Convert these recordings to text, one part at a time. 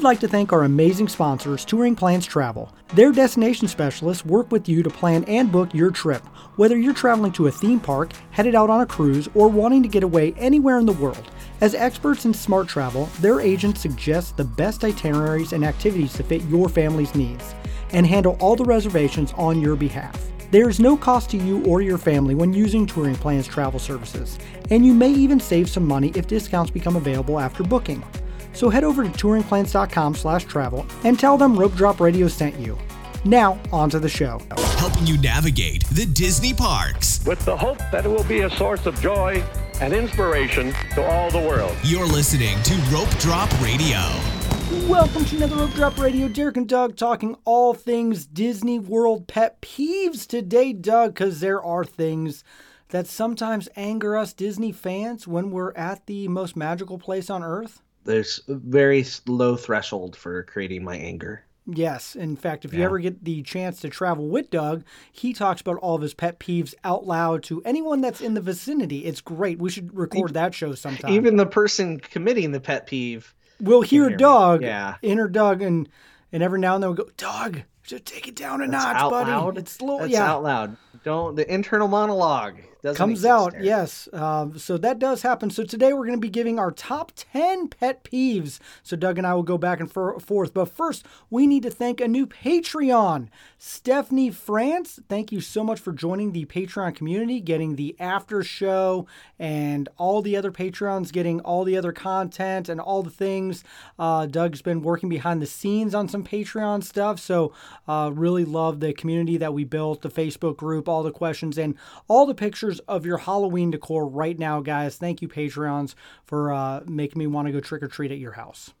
would like to thank our amazing sponsors, Touring Plans Travel. Their destination specialists work with you to plan and book your trip, whether you're traveling to a theme park, headed out on a cruise, or wanting to get away anywhere in the world. As experts in smart travel, their agents suggest the best itineraries and activities to fit your family's needs and handle all the reservations on your behalf. There is no cost to you or your family when using Touring Plans travel services, and you may even save some money if discounts become available after booking. So head over to touringplans.com slash travel and tell them Rope Drop Radio sent you. Now, on to the show. helping you navigate the Disney parks. with the hope that it will be a source of joy and inspiration to all the world. You're listening to Rope Drop Radio. Welcome to another Rope Drop Radio. Derek and Doug talking all things Disney World pet peeves today, Doug, because there are things that sometimes anger us Disney fans when we're at the most magical place on earth. There's a very low threshold for creating my anger. Yes. In fact, if you ever get the chance to travel with Doug, he talks about all of his pet peeves out loud to anyone that's in the vicinity. It's great. We should record that show sometime. Even the person committing the pet peeve. we'll hear hear. Doug, Yeah. inner Doug, and and every now and then we'll go, Doug, just take it down a That's notch, out buddy. loud. It's slow. That's yeah. out loud. Don't the internal monologue doesn't comes out there. yes um, so that does happen so today we're going to be giving our top 10 pet peeves so doug and i will go back and for- forth but first we need to thank a new patreon stephanie france thank you so much for joining the patreon community getting the after show and all the other patreons getting all the other content and all the things uh, doug's been working behind the scenes on some patreon stuff so uh, really love the community that we built the facebook group all the questions and all the pictures of your halloween decor right now guys thank you patreons for uh, making me want to go trick or treat at your house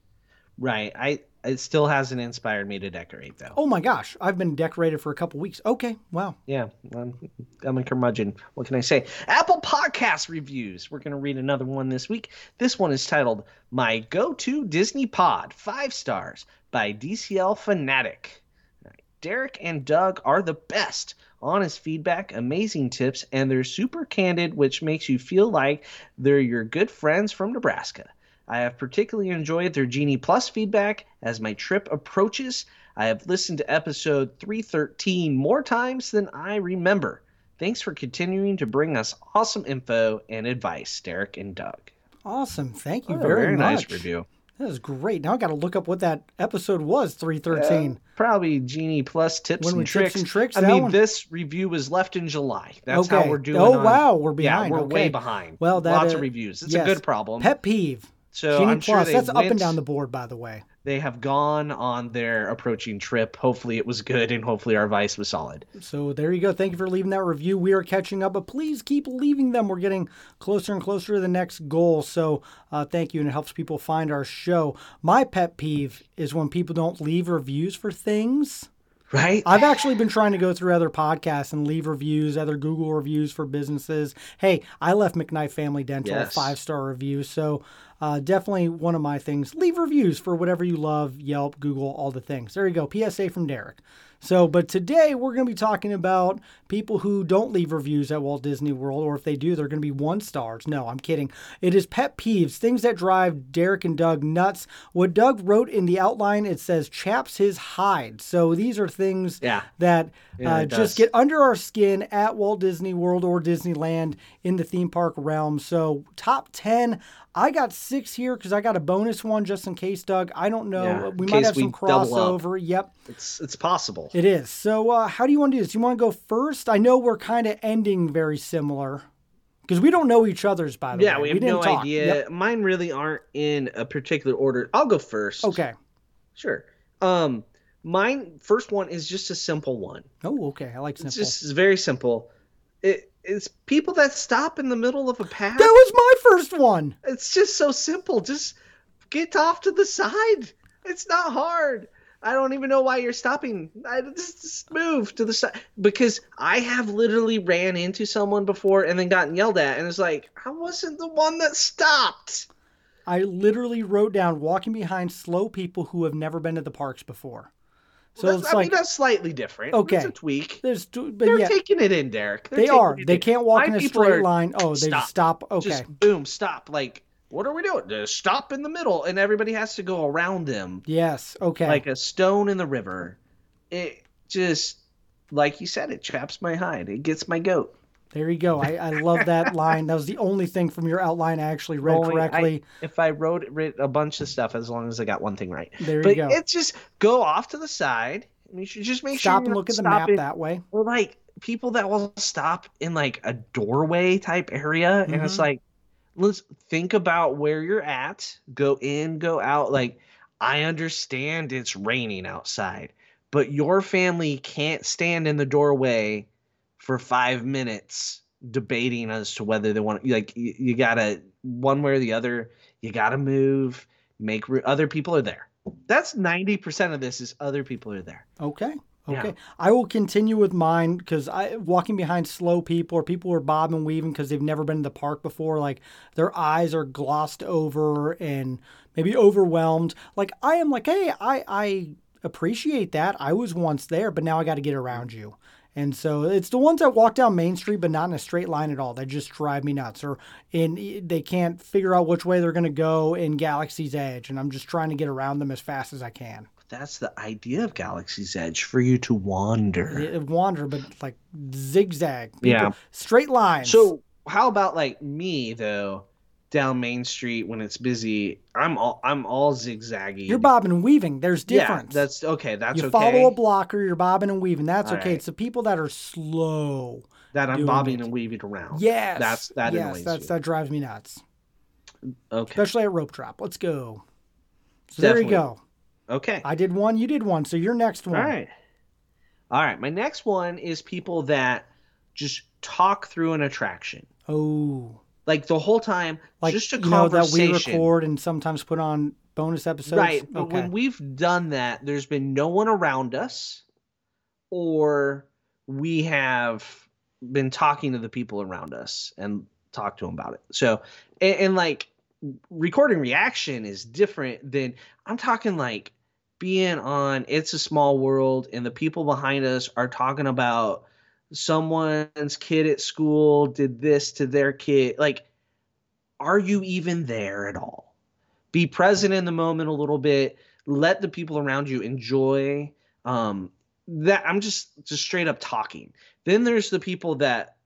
Right. I it still hasn't inspired me to decorate though. oh my gosh i've been decorated for a couple weeks okay wow Yeah, I'm, I'm a curmudgeon. What can I say? Apple Podcast reviews. We're going to read another one this week. This one is titled My Go To Disney Pod, five stars by DCL Fanatic. Derek and Doug are the best. Honest feedback, amazing tips, and they're super candid, which makes you feel like they're your good friends from Nebraska. I have particularly enjoyed their Genie Plus feedback as my trip approaches. I have listened to episode 313 more times than I remember. Thanks for continuing to bring us awesome info and advice, Derek and Doug. awesome thank you Oh, very, much nice review. That is great now i gotta look up what that episode was 313 Probably Genie Plus tips When and we tips tricks. and tricks, I mean, one? this review was left in July. That's Okay. how we're doing. Oh, on- wow, we're behind. Yeah, we're Okay. way behind. Well, that, lots uh, of reviews. It's yes. a good problem. pet peeve so Genie I'm Plus, they that's up and down the board, by the way. They have gone on their approaching trip. Hopefully, it was good, and hopefully, our advice was solid. So there you go. Thank you for leaving that review. We are catching up, but please keep leaving them. We're getting closer and closer to the next goal. So uh, thank you, and it helps people find our show. My pet peeve is when people don't leave reviews for things. Right? I've actually been trying to go through other podcasts and leave reviews, other Google reviews for businesses. Hey, I left McKnight Family Dental a five star review. So uh, definitely one of my things. Leave reviews for whatever you love Yelp, Google, all the things. There you go. PSA from Derek. So, but today we're going to be talking about people who don't leave reviews at Walt Disney World, or if they do, they're going to be one stars. No, I'm kidding. It is pet peeves, things that drive Derek and Doug nuts. What Doug wrote in the outline, it says chaps his hide. So these are things Yeah. that Yeah, uh, just get under our skin at Walt Disney World or Disneyland in the theme park realm. So, top 10. I got six here because I got a bonus one just in case, Doug. I don't know. Yeah, we might have some we crossover. Yep, It's it's possible. it is. So, uh, how do you want to do this? You want to go first? I know we're kind of ending very similar because we don't know each other's, by the yeah, way. we have didn't no talk. idea. Yep. Mine really aren't in a particular order. I'll go first. Okay. Sure. Um, mine first one is just a simple one. Oh, okay. I like simple. It's just very simple. It it's people that stop in the middle of a path. that was my first one. It's just so simple. Just get off to the side. It's not hard. I don't even know why you're stopping. I just, just move to the side because I have literally ran into someone before and then gotten yelled at, and it's like I wasn't the one that stopped. I literally wrote down walking behind slow people who have never been to the parks before. So That's- it's I like mean that's slightly different. Okay. it's a tweak. there's, but They're yeah, taking it in, Derek. They're they are. They in. can't walk My in a straight line. Oh, they stop. stop. Okay, Just boom, stop. Like what are we doing? Just stop in the middle, and everybody has to go around them Yes. Okay. like a stone in the river. It just, like you said, it chaps my hide. It gets my goat. There you go. I, I love that line. That was the only thing from your outline I actually read Only- I- correctly. if I wrote writ a bunch of stuff, as long as I got one thing right. There you but go. it's just go off to the side. You should just make sure Stop you're and look at the map that way. Or like people that will stop in like a doorway type area, and it's Mhm. like, let's think about where you're at. Go in, go out. Like I understand it's raining outside, but your family can't stand in the doorway for five minutes debating as to whether they want like you, you gotta one way or the other you gotta move make room other people are there that's 90% of this is other people are there Okay. Yeah. Okay. I will continue with mine because I walking behind slow people or people who are bobbing and weaving because they've never been to the park before. Like their eyes are glossed over and maybe overwhelmed. Like I am like, hey, I I appreciate that. I was once there, but now I got to get around you. And so it's the ones that walk down Main Street, but not in a straight line at all. That just drive me nuts. Or in they can't figure out which way they're going to go in Galaxy's Edge, and I'm just trying to get around them as fast as I can. that's the idea of galaxy's edge for you to wander It- wander, but like zigzag. People- Yeah. Straight lines. so how about like me though down main street when it's busy i'm all i'm all zigzaggy you're bobbing and weaving. There's difference. yeah that's okay that's you okay follow a blocker, you're bobbing and weaving. That's All okay. right. It's the people that are slow. that i'm bobbing it. and weaving around Yes. that's that yes, that's you. that drives me nuts. okay Especially at rope drop. Let's go. So there you go. okay I did one, you did one. So your next one. All right. All right. My next one is people that just talk through an attraction. Oh. Like the whole time, Like just a you know that we record and sometimes put on bonus episodes. right. But Okay. when we've done that, there's been no one around us, or we have been talking to the people around us and talk to them about it. So, and, and like recording reaction is different than I'm talking like being on It's a Small World and the people behind us are talking about someone's kid at school did this to their kid. Like, are you even there at all? Be present in the moment a little bit. Let the people around you enjoy. Um, that I'm just just straight up talking. Then there's the people that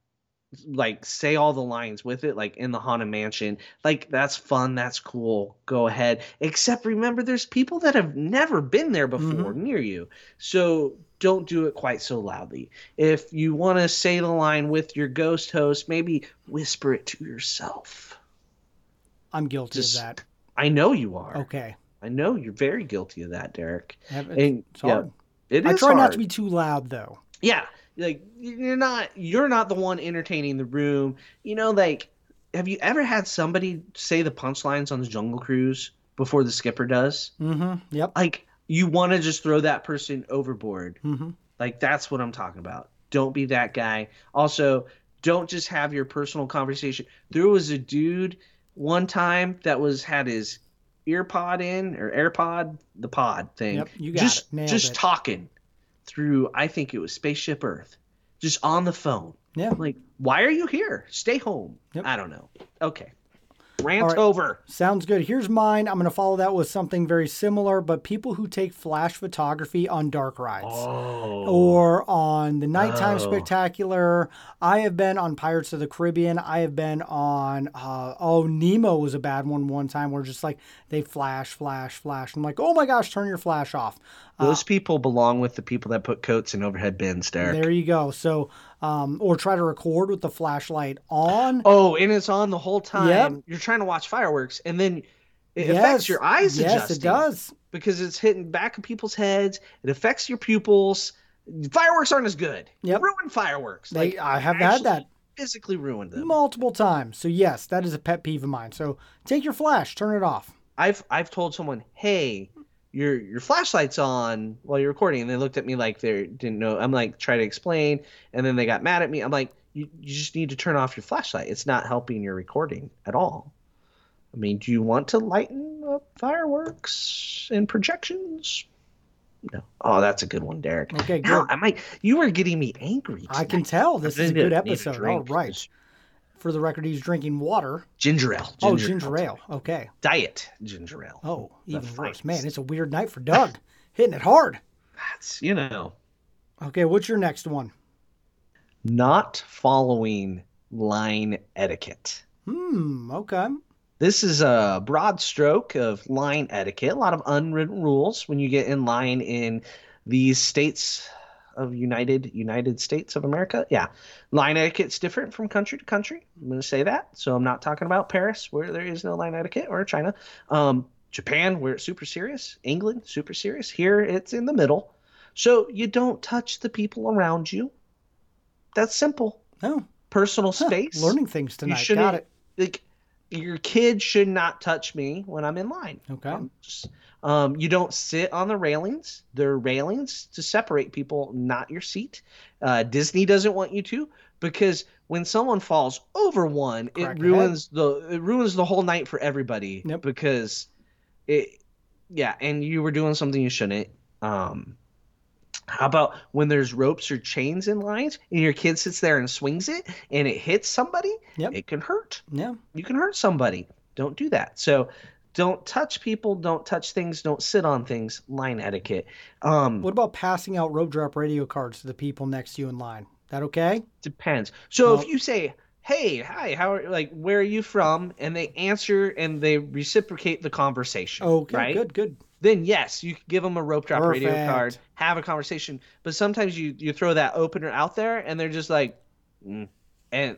like say all the lines with it, like in the Haunted Mansion. Like that's fun, that's cool. Go ahead. Except remember, there's people that have never been there mm-hmm. before near you, so don't do it quite so loudly. If you want to say the line with your ghost host, maybe whisper it to yourself. I'm guilty just- of that. I know you are. Okay. I know you're very guilty of that, Derek. Have- And It's hard. yeah, it I is try not to be too loud though. yeah like you're not you're not the one entertaining the room you know like have you ever had somebody say the punchlines on the jungle cruise before the skipper does Mm-hmm. Yep. like you want to just throw that person overboard Mm-hmm. like that's what i'm talking about don't be that guy also don't just have your personal conversation there was a dude one time that was had his ear pod in or airpod the pod thing Yep, you got just it. Nailed just it. talking through i think it was spaceship earth just on the phone. Yeah. like why are you here? Stay home. Yep. i don't know. Okay rant right. over Sounds good. Here's mine. I'm going to follow that with something very similar, but people who take flash photography on dark rides. oh Or on the nighttime Oh. spectacular. I have been on Pirates of the Caribbean. I have been on, uh, oh, Nemo was a bad one one time where just like they flash, flash, flash. I'm like, oh my gosh, turn your flash off. those people belong with the people that put coats in overhead bins derek There you go. So, um, or try to record with the flashlight on. Oh, and it's on the whole time. Yep. You're trying to watch fireworks, and then it Yes. affects your eyes. Yes, it does. because it's hitting back of people's heads. It affects your pupils. Fireworks aren't as good. Yep. Ruin fireworks. They, Like, I have had that Physically ruined them. multiple times. So yes, that is a pet peeve of mine. So take your flash, turn it off. I've I've told someone, hey, your your flashlight's on while you're recording, and they looked at me like they didn't know. I'm like try to explain, and then they got mad at me. I'm like, you, you just need to turn off your flashlight. It's not helping your recording at all. I mean, do you want to lighten up fireworks and projections? No. Oh, that's a good one, Derek. Okay, good. I might. You were getting me angry. I can tell this is a good episode. All right. For the record, he's drinking water. Ginger ale. oh, ginger ale. Okay. Diet ginger ale. Oh, The even worse. Man, it's a weird night for Doug. Hitting it hard. That's, you know, Okay, what's your next one? not following line etiquette. Hmm, okay. This is a broad stroke of line etiquette. A lot of unwritten rules when you get in line in these states of United United States of America. Yeah, line etiquette's different from country to country. I'm going to say that. So I'm not talking about Paris where there is no line etiquette or China. Um, Japan where it's super serious. England super serious. Here it's in the middle. So you don't touch the people around you. That's simple. No Personal huh, space. learning things tonight. shouldn't Got it. like your kid should not touch me when I'm in line. Okay. Um, just- um, you don't sit on the railings. There are railings to separate people, not your seat. Uh, Disney doesn't want you to because when someone falls over one, Crack it your head. ruins the it ruins the whole night for everybody. Yep. Because it, yeah, and you were doing something you shouldn't. Um, how about when there's ropes or chains in lines and your kid sits there and swings it and it hits somebody? Yep. It can hurt Yeah. you can hurt somebody. Don't do that. So don't touch people, don't touch things, don't sit on things. Line etiquette. Um What about passing out rope drop radio cards to the people next to you in line? That okay? depends. So Well- if you say, "Hey, hi, how are like where are you from?" and they answer and they reciprocate the conversation, Okay, right? good, good. Then yes, you can give them a rope drop radio card, have a conversation. But sometimes you you throw that opener out there and they're just like mm, and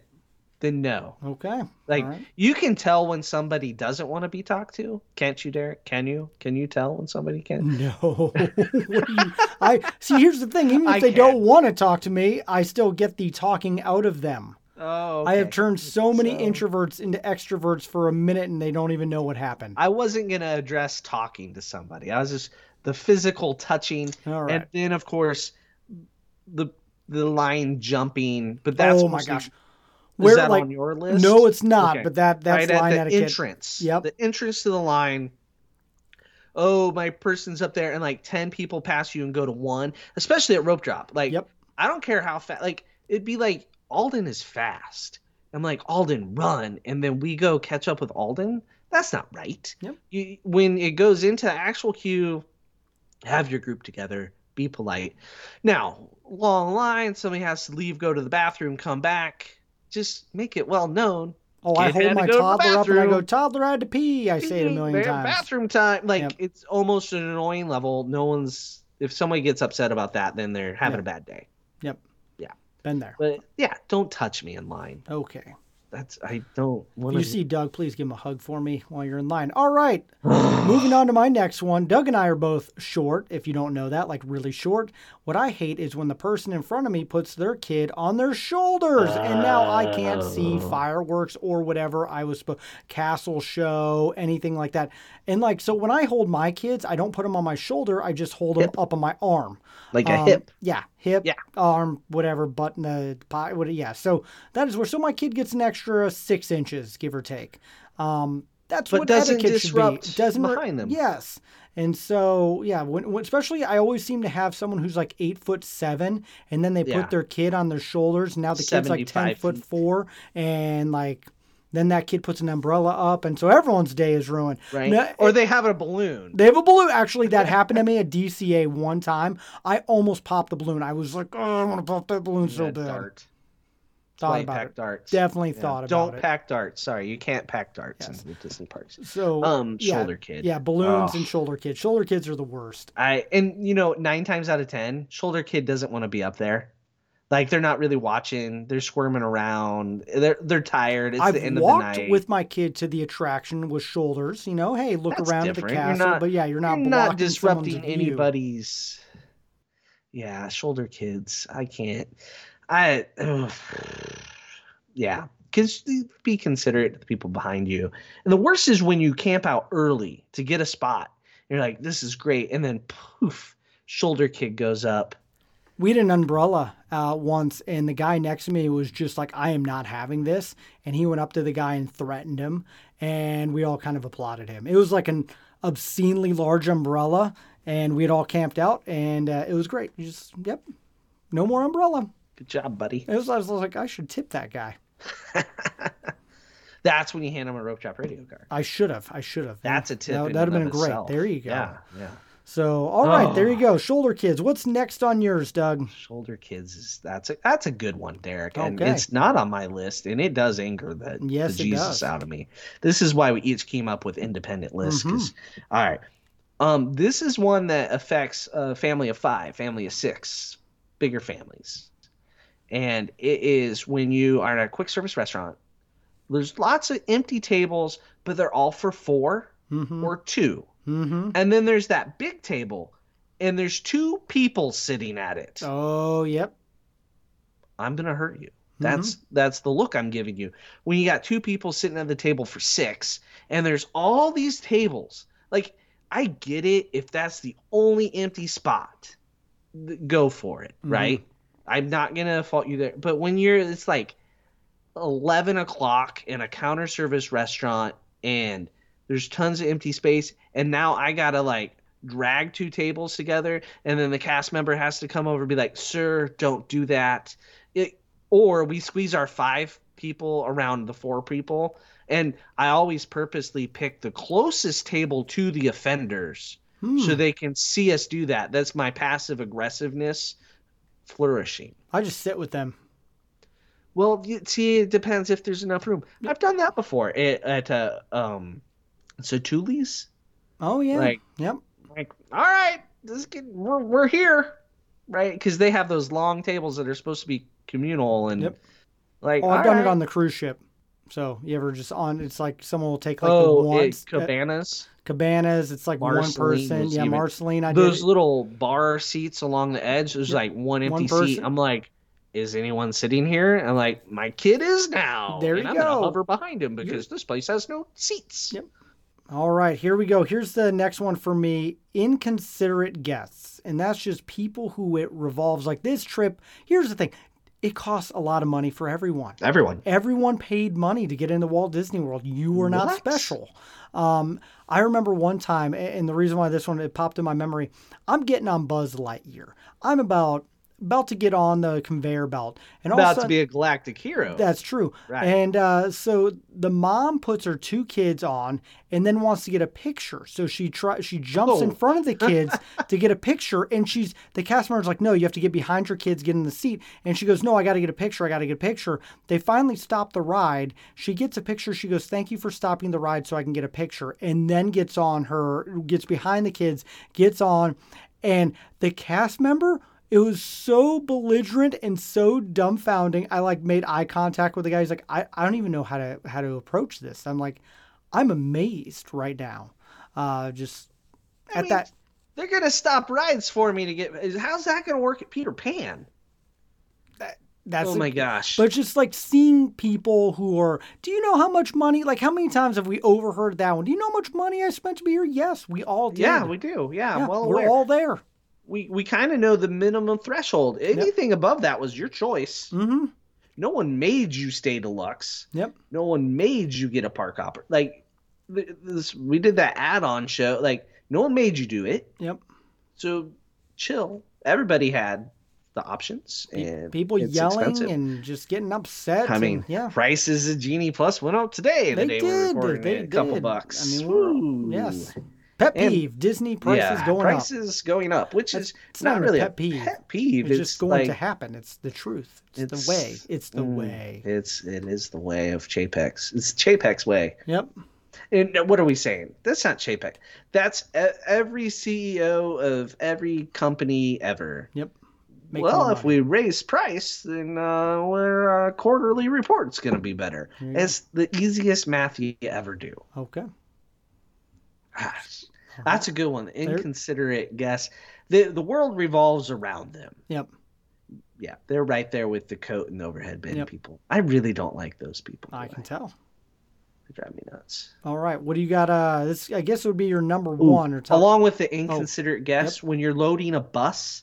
then no. Okay. Like right. you can tell when somebody doesn't want to be talked to, can't you, Derek? Can you? Can you tell when somebody can? No. You- I see. Here's the thing. Even if I they can. don't want to talk to me, I still get the talking out of them. Oh, I have turned so many So- introverts into extroverts for a minute, and they don't even know what happened. I wasn't gonna address talking to somebody. I was just the physical touching, right. and then of course the the line jumping. But that's oh my gosh. Is that on your list? No, it's not. Okay. But that that's right at the etiquette. entrance. Yep. The entrance to the line. Oh, my person's up there, and like ten people pass you and go to one, especially at rope drop. Like, Yep. I don't care how fast. Like, it'd be like Alden is fast. I'm like Alden, run, and then we go catch up with Alden. That's not right. Yep. You, when it goes into the actual queue, have your group together. Be polite. Now, long line, somebody has to leave, go to the bathroom, come back. Just make it well known Oh, I hold to my to toddler up and I go, toddler I had to pee. I say it a million times. Bathroom time, like Yep. it's almost an annoying level. No one's if somebody gets upset about that, then they're having Yep. a bad day. Been there. But yeah, don't touch me in line. Okay. That's I don't want you see Doug, please give him a hug for me while you're in line. All right. Moving on to my next one. Doug and I are both short, if you don't know that, like really short. What I hate is when the person in front of me puts their kid on their shoulders and now I can't see fireworks or whatever I was supposed castle show, anything like that. And like so when I hold my kids, I don't put them on my shoulder, I just hold them up on my arm. like a Um, hip. Yeah, hip, Yeah. arm, whatever, button, the pie, what, yeah. So that is where. So my kid gets an extra six inches, give or take. Um, that's But what doesn't etiquette should be. doesn't behind them. Yes, and so yeah, when, when especially I always seem to have someone who's like eight foot seven, and then they Yeah. put their kid on their shoulders. Now the kid's like ten foot four, and like. Then that kid puts an umbrella up, and so everyone's day is ruined. Right. No, or they have a balloon. they have a balloon. Actually, that happened to me at DCA one time. I almost popped the balloon. I was like, oh, I want to pop that balloon so bad. dart. Thought Play about pack it. darts. Definitely Yeah. thought about it. Don't it. pack darts. Sorry, you can't pack darts Yes. in the Disney parks. So, Um, yeah, shoulder kid. Yeah, balloons Ugh. and shoulder kids. Shoulder kids are the worst. I and you know nine times out of ten, shoulder kid doesn't want to be up there. Like they're not really watching. They're squirming around. They're they're tired. It's I've the end of walked the night. with my kid to the attraction with shoulders. You know, hey, look That's around at the castle. not- but yeah, you're not You're not disrupting anybody's. Yeah, shoulder kids. I can't. I. ugh. Yeah, because be considerate to the people behind you. And the worst is when you camp out early to get a spot. You're like, this is great, and then poof, shoulder kid goes up. We had an umbrella uh, once, and the guy next to me was just like, I am not having this. And he went up to the guy and threatened him, and we all kind of applauded him. It was like an obscenely large umbrella, and we had all camped out, and uh, it was great. You just, yep, no more umbrella. Good job, buddy. It was, I was like, I should tip that guy. That's when you hand him a rope drop radio card. I should have. I should have. That's a tip. That, that'd have been great. itself. There you go. Yeah, yeah. So, all right, there you Oh. go. Shoulder kids. What's next on yours, Doug? Shoulder kids is that's a that's a good one, Derek. And Okay. it's not on my list, and it does anger the, Yes, the Jesus does. out of me. This is why we each came up with independent lists. Mm-hmm. all right, um, this is one that affects a family of five, family of six, bigger families, and it is when you are at a quick service restaurant. There's lots of empty tables, but they're all for 4 Mm-hmm. or two. Mm-hmm. And then there's that big table, and there's two people sitting at it. Oh, yep. I'm gonna hurt Mm-hmm. you. That's that's the look I'm giving you. When you got two people sitting at the table for six, and there's all these tables. Like I get it if that's the only empty spot, th- go for it, Mhm. right? I'm not gonna fault you there. But when you're, it's like eleven o'clock in a counter service restaurant, and there's tons of empty space, and now I gotta like drag two tables together, and then the cast member has to come over and be like, "Sir, don't do that." It, or we squeeze our five people around the four people, and I always purposely pick the closest table to the offenders Hmm. so they can see us do that. That's my passive aggressiveness flourishing. I just sit with them. Well, you, see, it depends if there's enough room. I've done that before at, at uh, um, Satu'li's. Oh, yeah. Like- yep. Like, all right, this we're we're here, right? Because they have those long tables that are supposed to be communal and Yep. like. Oh, I've done it on the cruise ship. So you ever just on? It's like someone will take like oh, the it, one uh, cabanas. cabanas. It's like one person. Yeah, even- Marceline. I those little bar seats along the edge. There's Yep. like one empty One seat. I'm like, is anyone sitting here? I'm like, my kid is now. There and you I'm go. gonna hover behind him because this place has no seats. Yep. All right, here we go. Here's the next one for me inconsiderate guests. And that's just people who it revolves like this trip. Here's the thing it costs a lot of money for everyone. Everyone. Everyone paid money to get into Walt Disney World. You were not What? special. Um, I remember one time, and the reason why this one it popped in my memory. I'm getting on Buzz Lightyear. I'm about about to get on the conveyor belt, and all of a About to be a galactic hero. that's true. Right. And uh, so the mom puts her two kids on and then wants to get a picture. So she try she jumps in Oh. front of the kids to get a picture. And she's the cast member's like, no, you have to get behind your kids, get in the seat. And she goes, no, I got to get a picture. I got to get a picture. They finally stop the ride. She gets a picture. She goes, thank you for stopping the ride so I can get a picture. And then gets on her, gets behind the kids, gets on, and the cast member it was so belligerent and so dumbfounding. I like made eye contact with the guy. He's like, I, I don't even know how to how to approach this. I'm like, I'm amazed right now. Uh, just at mean, that. They're gonna stop rides for me to get. How's that gonna work at Peter Pan? That's oh my gosh! But just like seeing people who are, do you know how much money? Like how many times have we overheard that one? Do you know how much money I spent to be here? Yes, we all did. yeah, we do. Yeah, Yeah, well we're aware. all there. We we kind of know the minimum threshold. Anything above that was your choice. Mm-hmm. No one made you stay deluxe. Yep. No one made you get a park hopper. Like this, we did that add-on show. Like no one made you do it. Yep. So chill. Everybody had the options and People yelling expensive. and just getting upset. I mean, and, yeah. prices of Genie Plus went up today. The They did. recording They a couple bucks. I mean, yes. Pet And- peeve: Disney prices yeah, going up. prices going up, which That's- is it's not not a really pet peeve. pet peeve. It's, It's, just going like, to happen. It's the truth. It's, It's- the way. It's the mm, way. It's it is the way of Chapek's. It's Chapek's way. Yep. And what are we saying? That's not Chapek. That's every CEO of every company ever. Yep. Make well, if we raise price, then uh, our uh, quarterly report's going to be better. You go. It's the easiest math you ever do. Okay. Gosh, That's a good one. Inconsiderate guess. The the world revolves around them. Yep. Yeah, they're right there with the coat and overhead bin Yep. people. I really don't like those people. I can tell. They drive me nuts. All right. What do you got? Uh, this I guess it would be your number Ooh, one or top. Along with the inconsiderate guests, when you're loading a bus,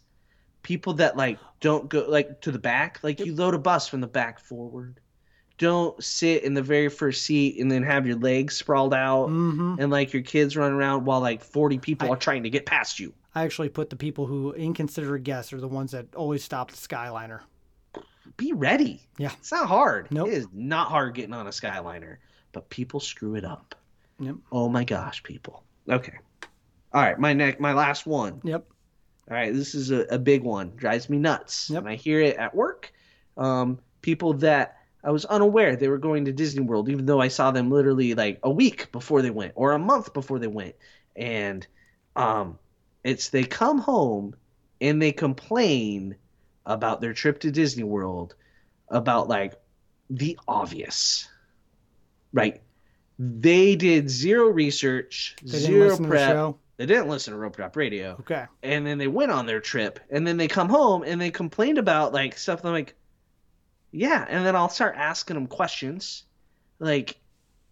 people that like don't go like to the back, like you load a bus from the back forward. Don't sit in the very first seat and then have your legs sprawled out hmm and like your kids run around while like 40 people I- are trying to get past you. I actually put the people who inconsiderate guests are the ones that always stop the Skyliner. be ready. Yeah. It's not hard. Nope. It is not hard getting on a Skyliner, but people screw it up. Yep. Oh my gosh, people. Okay. All right, my neck, my last one. Yep. All right, this is a, a big one. Drives me nuts. Yep. And I hear it at work. Um, people that I was unaware they were going to Disney World, even though I saw them literally like a week before they went or a month before they went. And um, it's they come home and they complain about their trip to Disney World about like the obvious. Right. They did zero research, They zero listen to the prep. They didn't listen to Rope Drop Radio Okay. and then they went on their trip and then they come home and they complained about like stuff I'm like yeah and then I'll start asking them questions. Like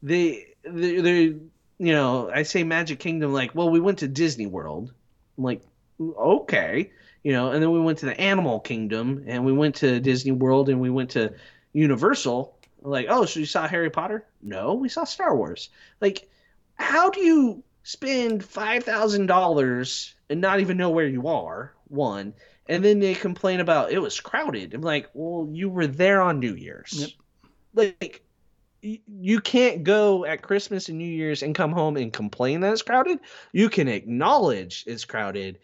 they they they you know I say Magic Kingdom like well we went to Disney World. I'm like okay you know and then we went to the Animal Kingdom and we went to Disney World and we went to Universal. Like oh so you saw Harry Potter? No we saw Star Wars. Like how do you spend five thousand dollars and not even know where you are? One, and then they complain about it was crowded. I'm like, well, you were there on New Year's. Yep. Like, you can't go at Christmas and New Year's and come home and complain that it's crowded. You can acknowledge it's crowded,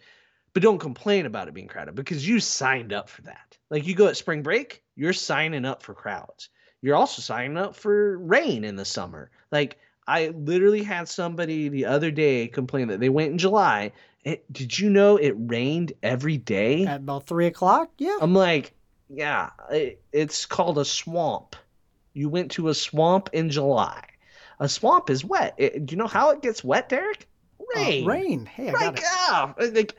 but don't complain about it being crowded because you signed up for that. Like, you go at spring break, you're signing up for crowds. You're also signing up for rain in the summer. Like, I literally had somebody the other day complain that they went in July. It, did you know it rained every day? At about three o'clock. Yeah. I'm like, yeah, it, it's called a swamp. You went to a swamp in July. A swamp is wet. It- do you know how it gets wet, Derek? Rain. Uh, rain. Hey, I Right, got it. yeah. Like,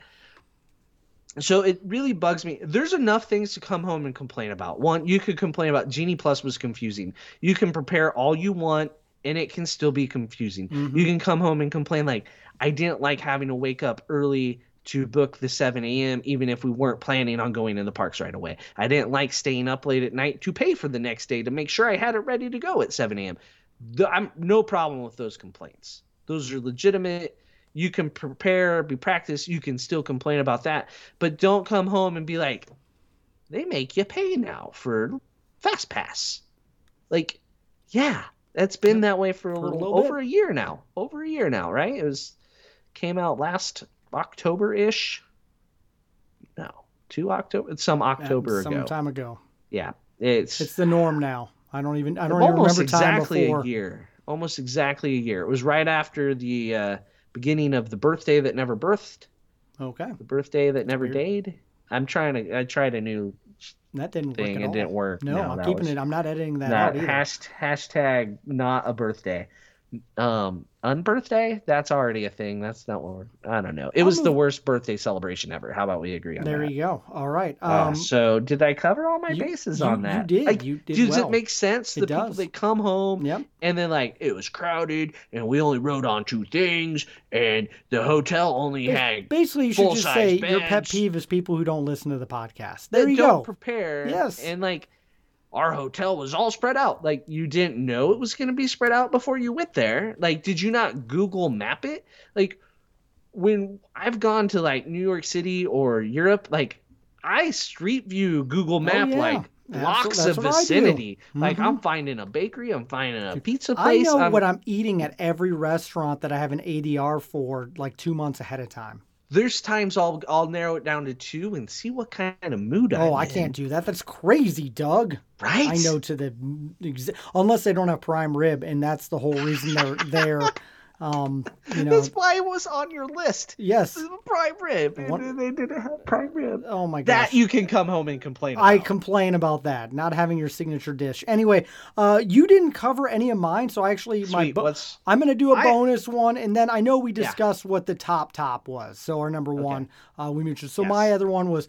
so it really bugs me. There's enough things to come home and complain about. One, you could complain about Genie Plus was confusing. You can prepare all you want and it can still be confusing. Mhm. You can come home and complain like, I didn't like having to wake up early to book the 7 a.m. even if we weren't planning on going in the parks right away. I didn't like staying up late at night to pay for the next day to make sure I had it ready to go at 7 a.m. The, I'm no problem with those complaints. Those are legitimate. You can prepare, be practiced. You can still complain about that, but don't come home and be like, they make you pay now for Fast Pass. Like, yeah, that's been that way for a For a little, little bit. over a year now. Over a year now, right? It was came out last October ish. No, two October, some October some ago. time ago. Yeah, it's, It's the norm now. I don't even. I don't even almost remember time exactly before. a year. Almost exactly a year. It was right after the uh, beginning of the birthday that never birthed, Okay, the birthday that never weird. died. I'm trying to. I tried a new that didn't thing. work It all. didn't work. No, I'm keeping was- it. I'm not editing that, out either. hashtag not a birthday um unbirthday that's already a thing that's not what we're i don't know it was I'm the worst birthday celebration ever how about we agree on that? there that you go. All right. Uh, Um, so did i cover all my you- bases you- on you that did. Like, You did does well. it make sense It the people does. that come home Yep. and then like it was crowded and we only rode on two things and the hotel only had Basically, you should just say your pet peeve is people who don't listen to the podcast. There that you don't go. prepare. Yes. And like our hotel was all spread out. Like you didn't know it was going to be spread out before you went there. Like did you not Google map it? Like when I've gone to like New York City or Europe, like I street view Google Map Oh, yeah. like blocks of I vicinity. Like Mhm. I'm finding a bakery, I'm finding a pizza I place. know I'm- what I'm eating at every restaurant that I have an ADR for like two months ahead of time. There's times I'll I'll narrow it down to two and see what kind of mood I'm Oh, I in. can't do that. That's crazy, Doug. Right? I know to the unless they don't have prime rib, and that's the whole reason they're there. Um, you know, That's why it was on your list. yes. prime rib. What- They didn't have prime rib. Oh my god! That you can come home and complain about. I complain about that, not having your signature dish. Anyway, uh, you didn't cover any of mine, so I actually my Sweet, bo- what's- I'm going to do a I- bonus one, and then I know we discussed what the top top was. So our number one, uh, we mentioned. So my other one was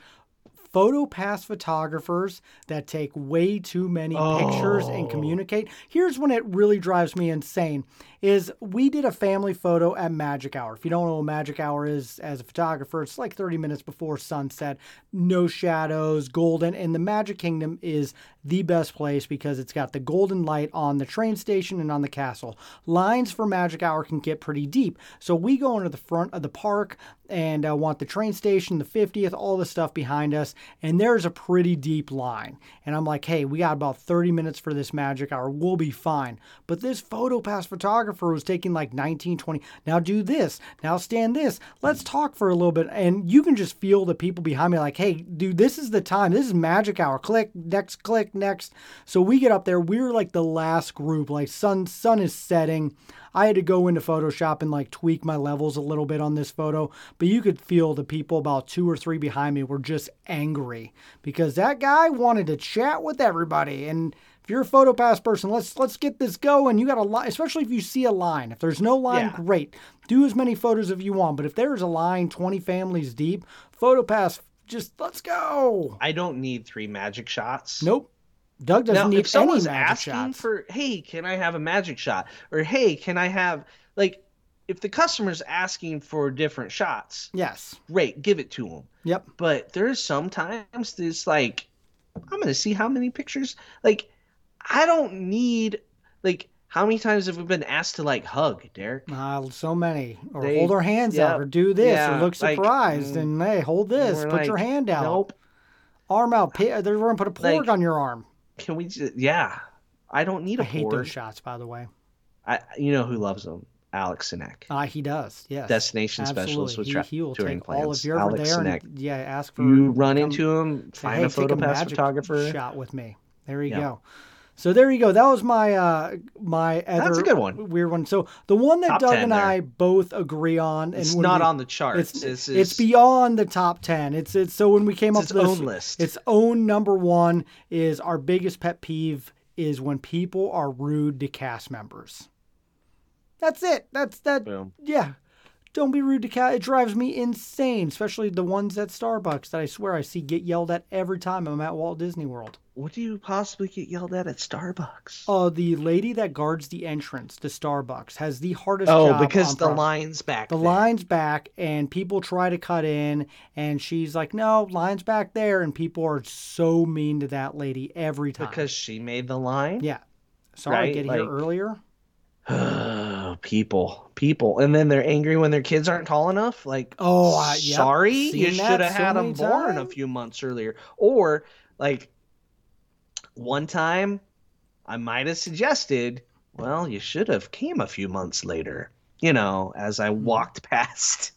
photo pass photographers that take way too many pictures and Oh. communicate. Here's when it really drives me insane is we did a family photo at Magic Hour. If you don't know what Magic Hour is as a photographer, it's like 30 minutes before sunset, no shadows, golden, and the Magic Kingdom is the best place because it's got the golden light on the train station and on the castle. Lines for Magic Hour can get pretty deep. So we go into the front of the park and uh, want the train station, the 50th, all the stuff behind us. And there's a pretty deep line. And I'm like, hey, we got about 30 minutes for this magic hour. We'll be fine. But this PhotoPass photographer was taking like 19, 20. Now do this. Now stand this. Let's talk for a little bit. And you can just feel the people behind me like, hey, dude, this is the time. This is magic hour. Click, next, click, next. So we get up there. We're like the last group. Like sun, sun is setting. I had to go into Photoshop and like tweak my levels a little bit on this photo, but you could feel the people about two or three behind me were just angry because that guy wanted to chat with everybody. And you're a PhotoPass person, let's let's get this going. You got a line, especially if you see a line. If there's no line, Yeah. great. Do as many photos if you want. But if there's a line 20 families deep, PhotoPass, just let's go. I don't need three magic shots. Nope. Doug doesn't Now, need if someone's any magic asking shots. for, hey, can I have a magic shot? Or hey, can I have like, if the customer's asking for different shots, yes. great, give it to them. Yep. But there's sometimes this like, I'm gonna see how many pictures. Like, I don't need like how many times have we been asked to like hug, Derek? Uh, so many. Or They- hold our hands yep, out, or do this, or look surprised, mm, and hey, hold this, put your hand out, Nope. arm out. They're going to put a pork Like, on your arm. Can we? Just, yeah. I don't need a I hate pork. those shots, by the way. I, you know who loves them? Alex Sinek. Uh, he does, yes. Destination Absolutely. specialist with he, tra- he will touring take plans. if you're ever Alex there. Sinek. And, yeah, ask for You run come- into him, say, find hey, a take PhotoPass magic photographer. shot with me. There you Yeah. go. So there you go. That was my uh my other That's a good one. weird one. So the one that Top Doug and there. I both agree on, and It's not we- on the charts. It's This it's beyond the top ten. It's it's so when we came It's up its with this, own list. its own number one is our biggest pet peeve is when people are rude to cast members. That's it. That's that. Boom. Yeah. Don't be rude to cat. It drives me insane, especially the ones at Starbucks that I swear I see get yelled at every time I'm at Walt Disney World. What do you possibly get yelled at at Starbucks? Uh, the lady that guards the entrance to Starbucks has the hardest Oh, job because the property. line's back. The there. line's back, and people try to cut in, and she's like, "No, line's back there," and people are so mean to that lady every time. because she made the line. yeah, sorry, Right, get like- here earlier. people, people, and then they're angry when their kids aren't tall enough. Like, Oh, uh, yep, sorry, you seen should have so had them born a few months earlier. Or like, one time, I might have suggested, well, you should have came a few months later. You know, as I Hmm. walked past.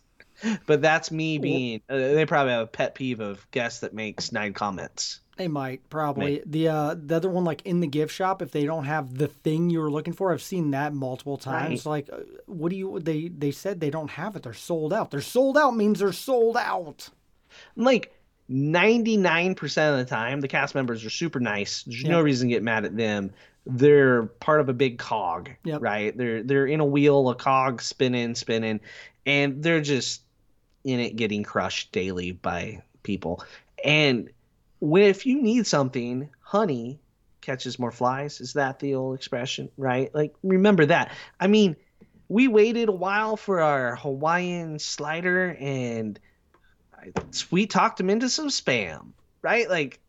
But that's me being. Uh, they probably have a pet peeve of guests that makes nine comments. They might probably the uh the other one like in the gift shop if they don't have the thing you were looking for. I've seen that multiple times. Like, uh, what do you? They they said they don't have it. They're sold out. They're sold out means they're sold out. like 99% of the time the cast members are super nice. There's no reason to get mad at them. They're part of a big cog Yep. right? They're they're in a wheel a cog spinning spinning and they're just in it getting crushed daily by people. And when if you need something honey catches more flies. Is that the old expression right? Like remember that. I mean we waited a while for our hawaiian slider and I sweet talked him into some spam, right? Like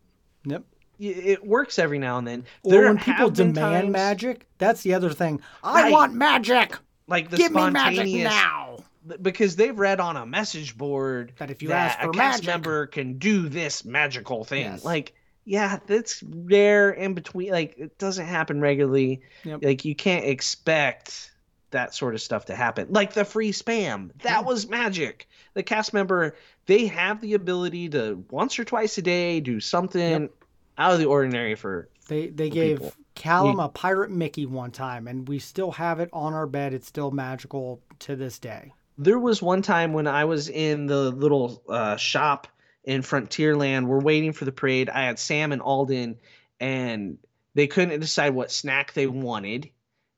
Yep. it works every now and then. Or There when people demand times, magic, that's the other thing. I Right. want magic. like the Give me magic now. because they've read on a message board That if you that ask for a cast magic- member can do this magical thing. Yes. Like, yeah, that's rare in between. Like, it doesn't happen regularly. Yep. Like, you can't expect that sort of stuff to happen. Like the free spam, that was magic. The cast member, they have the ability to once or twice a day do something out of the ordinary for. They they gave people. Callum a pirate Mickey one time, and we still have it on our bed. It's still magical to this day. There was one time when I was in the little uh, shop in Frontierland. We're waiting for the parade. I had Sam and Alden, and they couldn't decide what snack they wanted.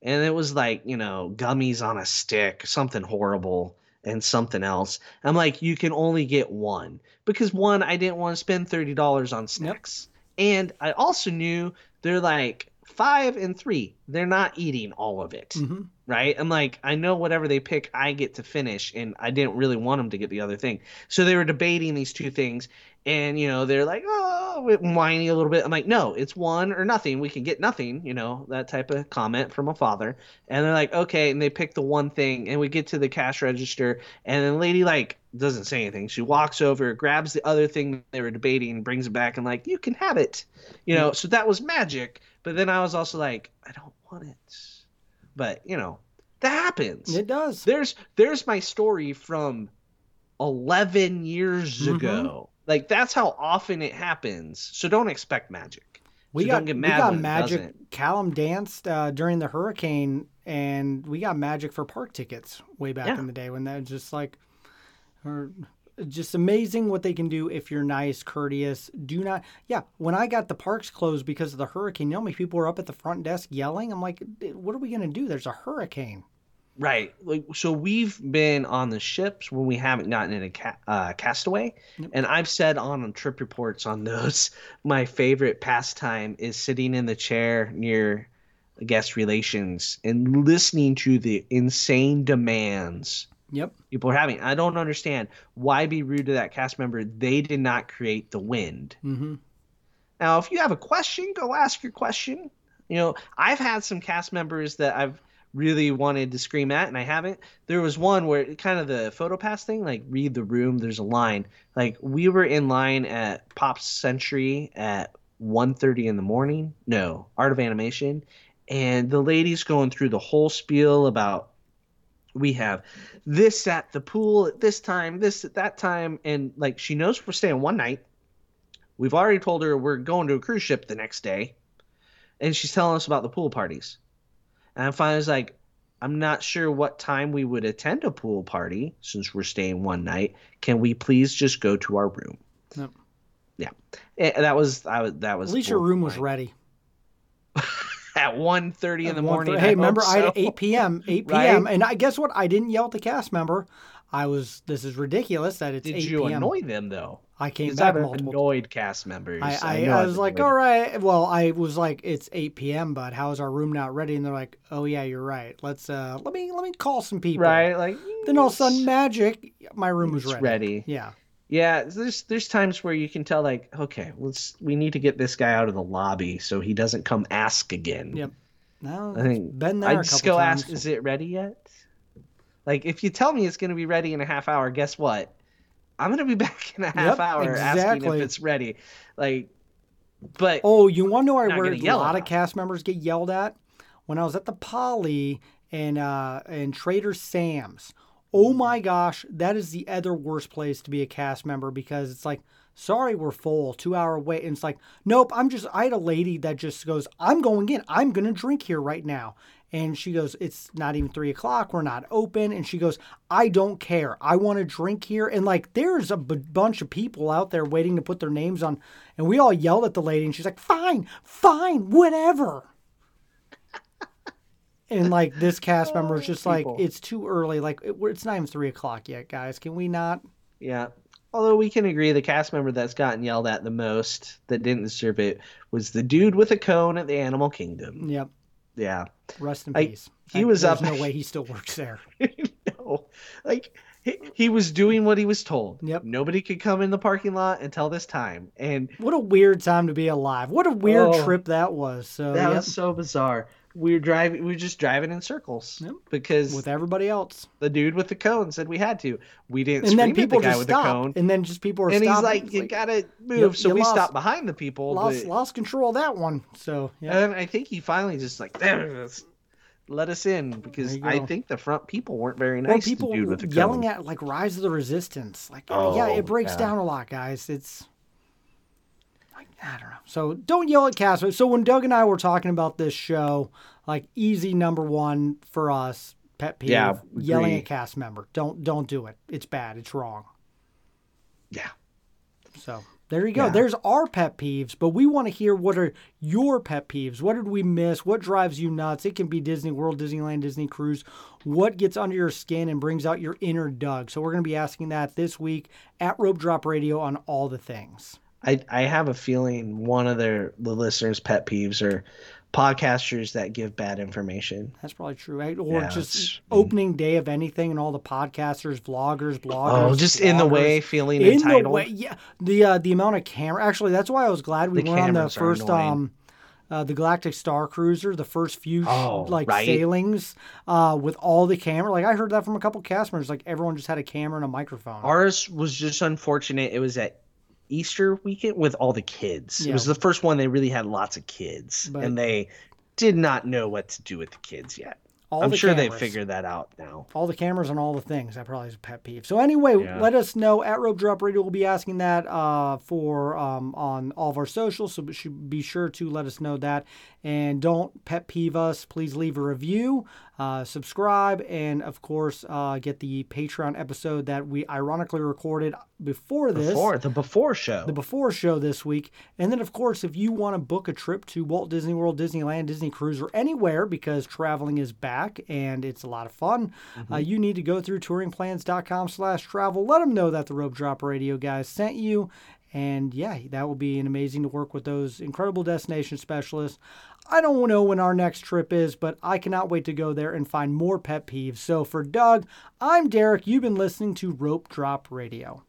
And it was like, you know, gummies on a stick, something horrible, and something else. I'm like, you can only get one. Because one, I didn't want to spend $30 on snacks. And I also knew they're like five and three. They're not eating all of it hmm right? I'm like, I know whatever they pick, I get to finish, and I didn't really want them to get the other thing. So they were debating these two things, and you know, they're like, oh, whiny a little bit. I'm like, no, it's one or nothing. We can get nothing, you know, that type of comment from a father. And they're like, okay, and they pick the one thing, and we get to the cash register, and the lady like doesn't say anything. She walks over, grabs the other thing they were debating, brings it back, and like, you can have it, you mm. know. So that was magic. But then I was also like, I don't want it. But you know, that happens. It does. There's there's my story from 11 years Mhm. ago. Like that's how often it happens. So don't expect magic. We So got we got magic. Callum danced uh, during the hurricane, and we got magic for park tickets way back Yeah. in the day when that was just like, or just amazing what they can do if you're nice, courteous. Do not, yeah. When I got the parks closed because of the hurricane, you know how many people were up at the front desk yelling? I'm like, what are we gonna do? There's a hurricane. Right. Like so we've been on the ships when we haven't gotten in a ca- uh, castaway, and I've said on trip reports on those my favorite pastime is sitting in the chair near guest relations and listening to the insane demands Yep. people are having. I don't understand why be rude to that cast member. They did not create the wind. Mm-hmm. Now, if you have a question, go ask your question. You know, I've had some cast members that I've really wanted to scream at, and I haven't. There was one where kind of the photo pass thing, like read the room. There's a line. Like we were in line at Pop Century at 1.30 in the morning. No, Art of Animation, and the lady's going through the whole spiel about we have this at the pool at this time, this at that time, and like she knows we're staying one night. We've already told her we're going to a cruise ship the next day, and she's telling us about the pool parties. And I finally was like, I'm not sure what time we would attend a pool party since we're staying one night. Can we please just go to our room? Yep. Yeah, Eh, that was I was that was At least your room was borderline. ready. At 1.30 in the morning. I Hey, hope remember I had 8 p.m. 8 Right? p.m. And I guess what? I didn't yell at the cast member. I was. This is ridiculous that it's Did 8 you p.m. annoy them though? I came back I've multiple. annoyed cast members. I, I, I I've was like, all right. Well, I was like, it's 8 p.m. But how's our room not ready? And they're like, oh yeah, you're right. Let's uh, let me let me call some people. right? Like Then all of a sudden, magic, my room was ready. ready. Yeah. Yeah, there's there's times where you can tell like, okay, let's we need to get this guy out of the lobby so he doesn't come ask again. Yep. No, I think been there I just go times. ask, is it ready yet? Like if you tell me it's going to be ready in a half hour, guess what? I'm going to be back in a half Yep, hour asking if it's ready. Like, but Oh, you want to know where a lot of cast members get yelled at? When I was at the Poly and uh, and Trader Sam's. Oh my gosh, that is the other worst place to be a cast member because it's like, sorry, we're full, two hour wait. And it's like, nope, I'm just, I had a lady that just goes, I'm going in, I'm going to drink here right now. And she goes, it's not even three o'clock, we're not open. And she goes, I don't care, I want to drink here. And like, there's a b- bunch of people out there waiting to put their names on. And we all yelled at the lady, and she's like, fine, fine, whatever. And like this cast member is just like, it's too early. Like it, it's not even three o'clock yet, guys. Can we not? yeah. Although we can agree the cast member that's gotten yelled at the most that didn't deserve it was the dude with a cone at the Animal Kingdom. Yep. Yeah. Rest in I- peace. he was There's up- no way he still works there. no. Like he, he was doing what he was told. Yep. Nobody could come in the parking lot until this time. And What a weird time to be alive. What a weird Oh. trip that was. So that yep, was so bizarre. We were driving we were just driving in circles. Yep. Because with everybody else. the dude with the cone said we had to. We didn't And scream then at the people guy just with stop. the cone. And then just people are And he's like, It's you gotta move. Yep, so we lost- stopped behind the people. lost, but- lost control of that one. So yeah. And I think he finally just like there it is. Let us in because I think the front people weren't very Or nice people to dude with the yelling cone. at like Rise of the Resistance. Like oh, yeah, Oh, it breaks yeah. down a lot, guys. It's like I don't know. So don't yell at cast. members. So when Doug and I were talking about this show, like easy number one for us, pet peeve, Yeah, yelling at cast member. Don't don't do it. It's bad. It's wrong. Yeah. So there you go. Yeah. There's our pet peeves, but we want to hear what are your pet peeves. What did we miss? What drives you nuts? It can be Disney World, Disneyland, Disney Cruise. What gets under your skin and brings out your inner Doug? So we're going to be asking that this week at Rope Drop Radio on all the things. I, I have a feeling one of their the listeners' pet peeves are podcasters that give bad information. That's probably true, right? Or Yeah, just opening day of anything and all the podcasters, vloggers, bloggers. Oh, just in the way, feeling in entitled. the way, yeah. The uh, the amount of camera. Actually, that's why I was glad we The went on the first um, uh, the Galactic Star Cruiser, the first few Oh, like right. sailings, uh, with all the camera. Like I heard that from a couple customers. Like everyone just had a camera and a microphone. Ours was just unfortunate. It was at Easter weekend with all the kids. Yeah. It was the first one they really had lots of kids, But- and they did not know what to do with the kids yet. I'm the sure they've figured that out now. all the cameras and all the things. That probably is a pet peeve. So anyway, Yeah. let us know at Rope Drop Radio. We'll be asking that uh, for um, on all of our socials. So be sure to let us know that. And don't pet peeve us. Please leave a review, uh, subscribe, and of course uh, get the Patreon episode that we ironically recorded before this Before the before show. the before show this week. And then, of course, if you want to book a trip to Walt Disney World, Disneyland, Disney Cruise, or anywhere because traveling is back and it's a lot of fun, uh, you need to go through touringplans.com slash travel. Let them know that the Rope Drop Radio guys sent you. And yeah, that will be an amazing to work with those incredible destination specialists. I don't know when our next trip is, but I cannot wait to go there and find more pet peeves. So for Doug, I'm Derek. You've been listening to Rope Drop Radio.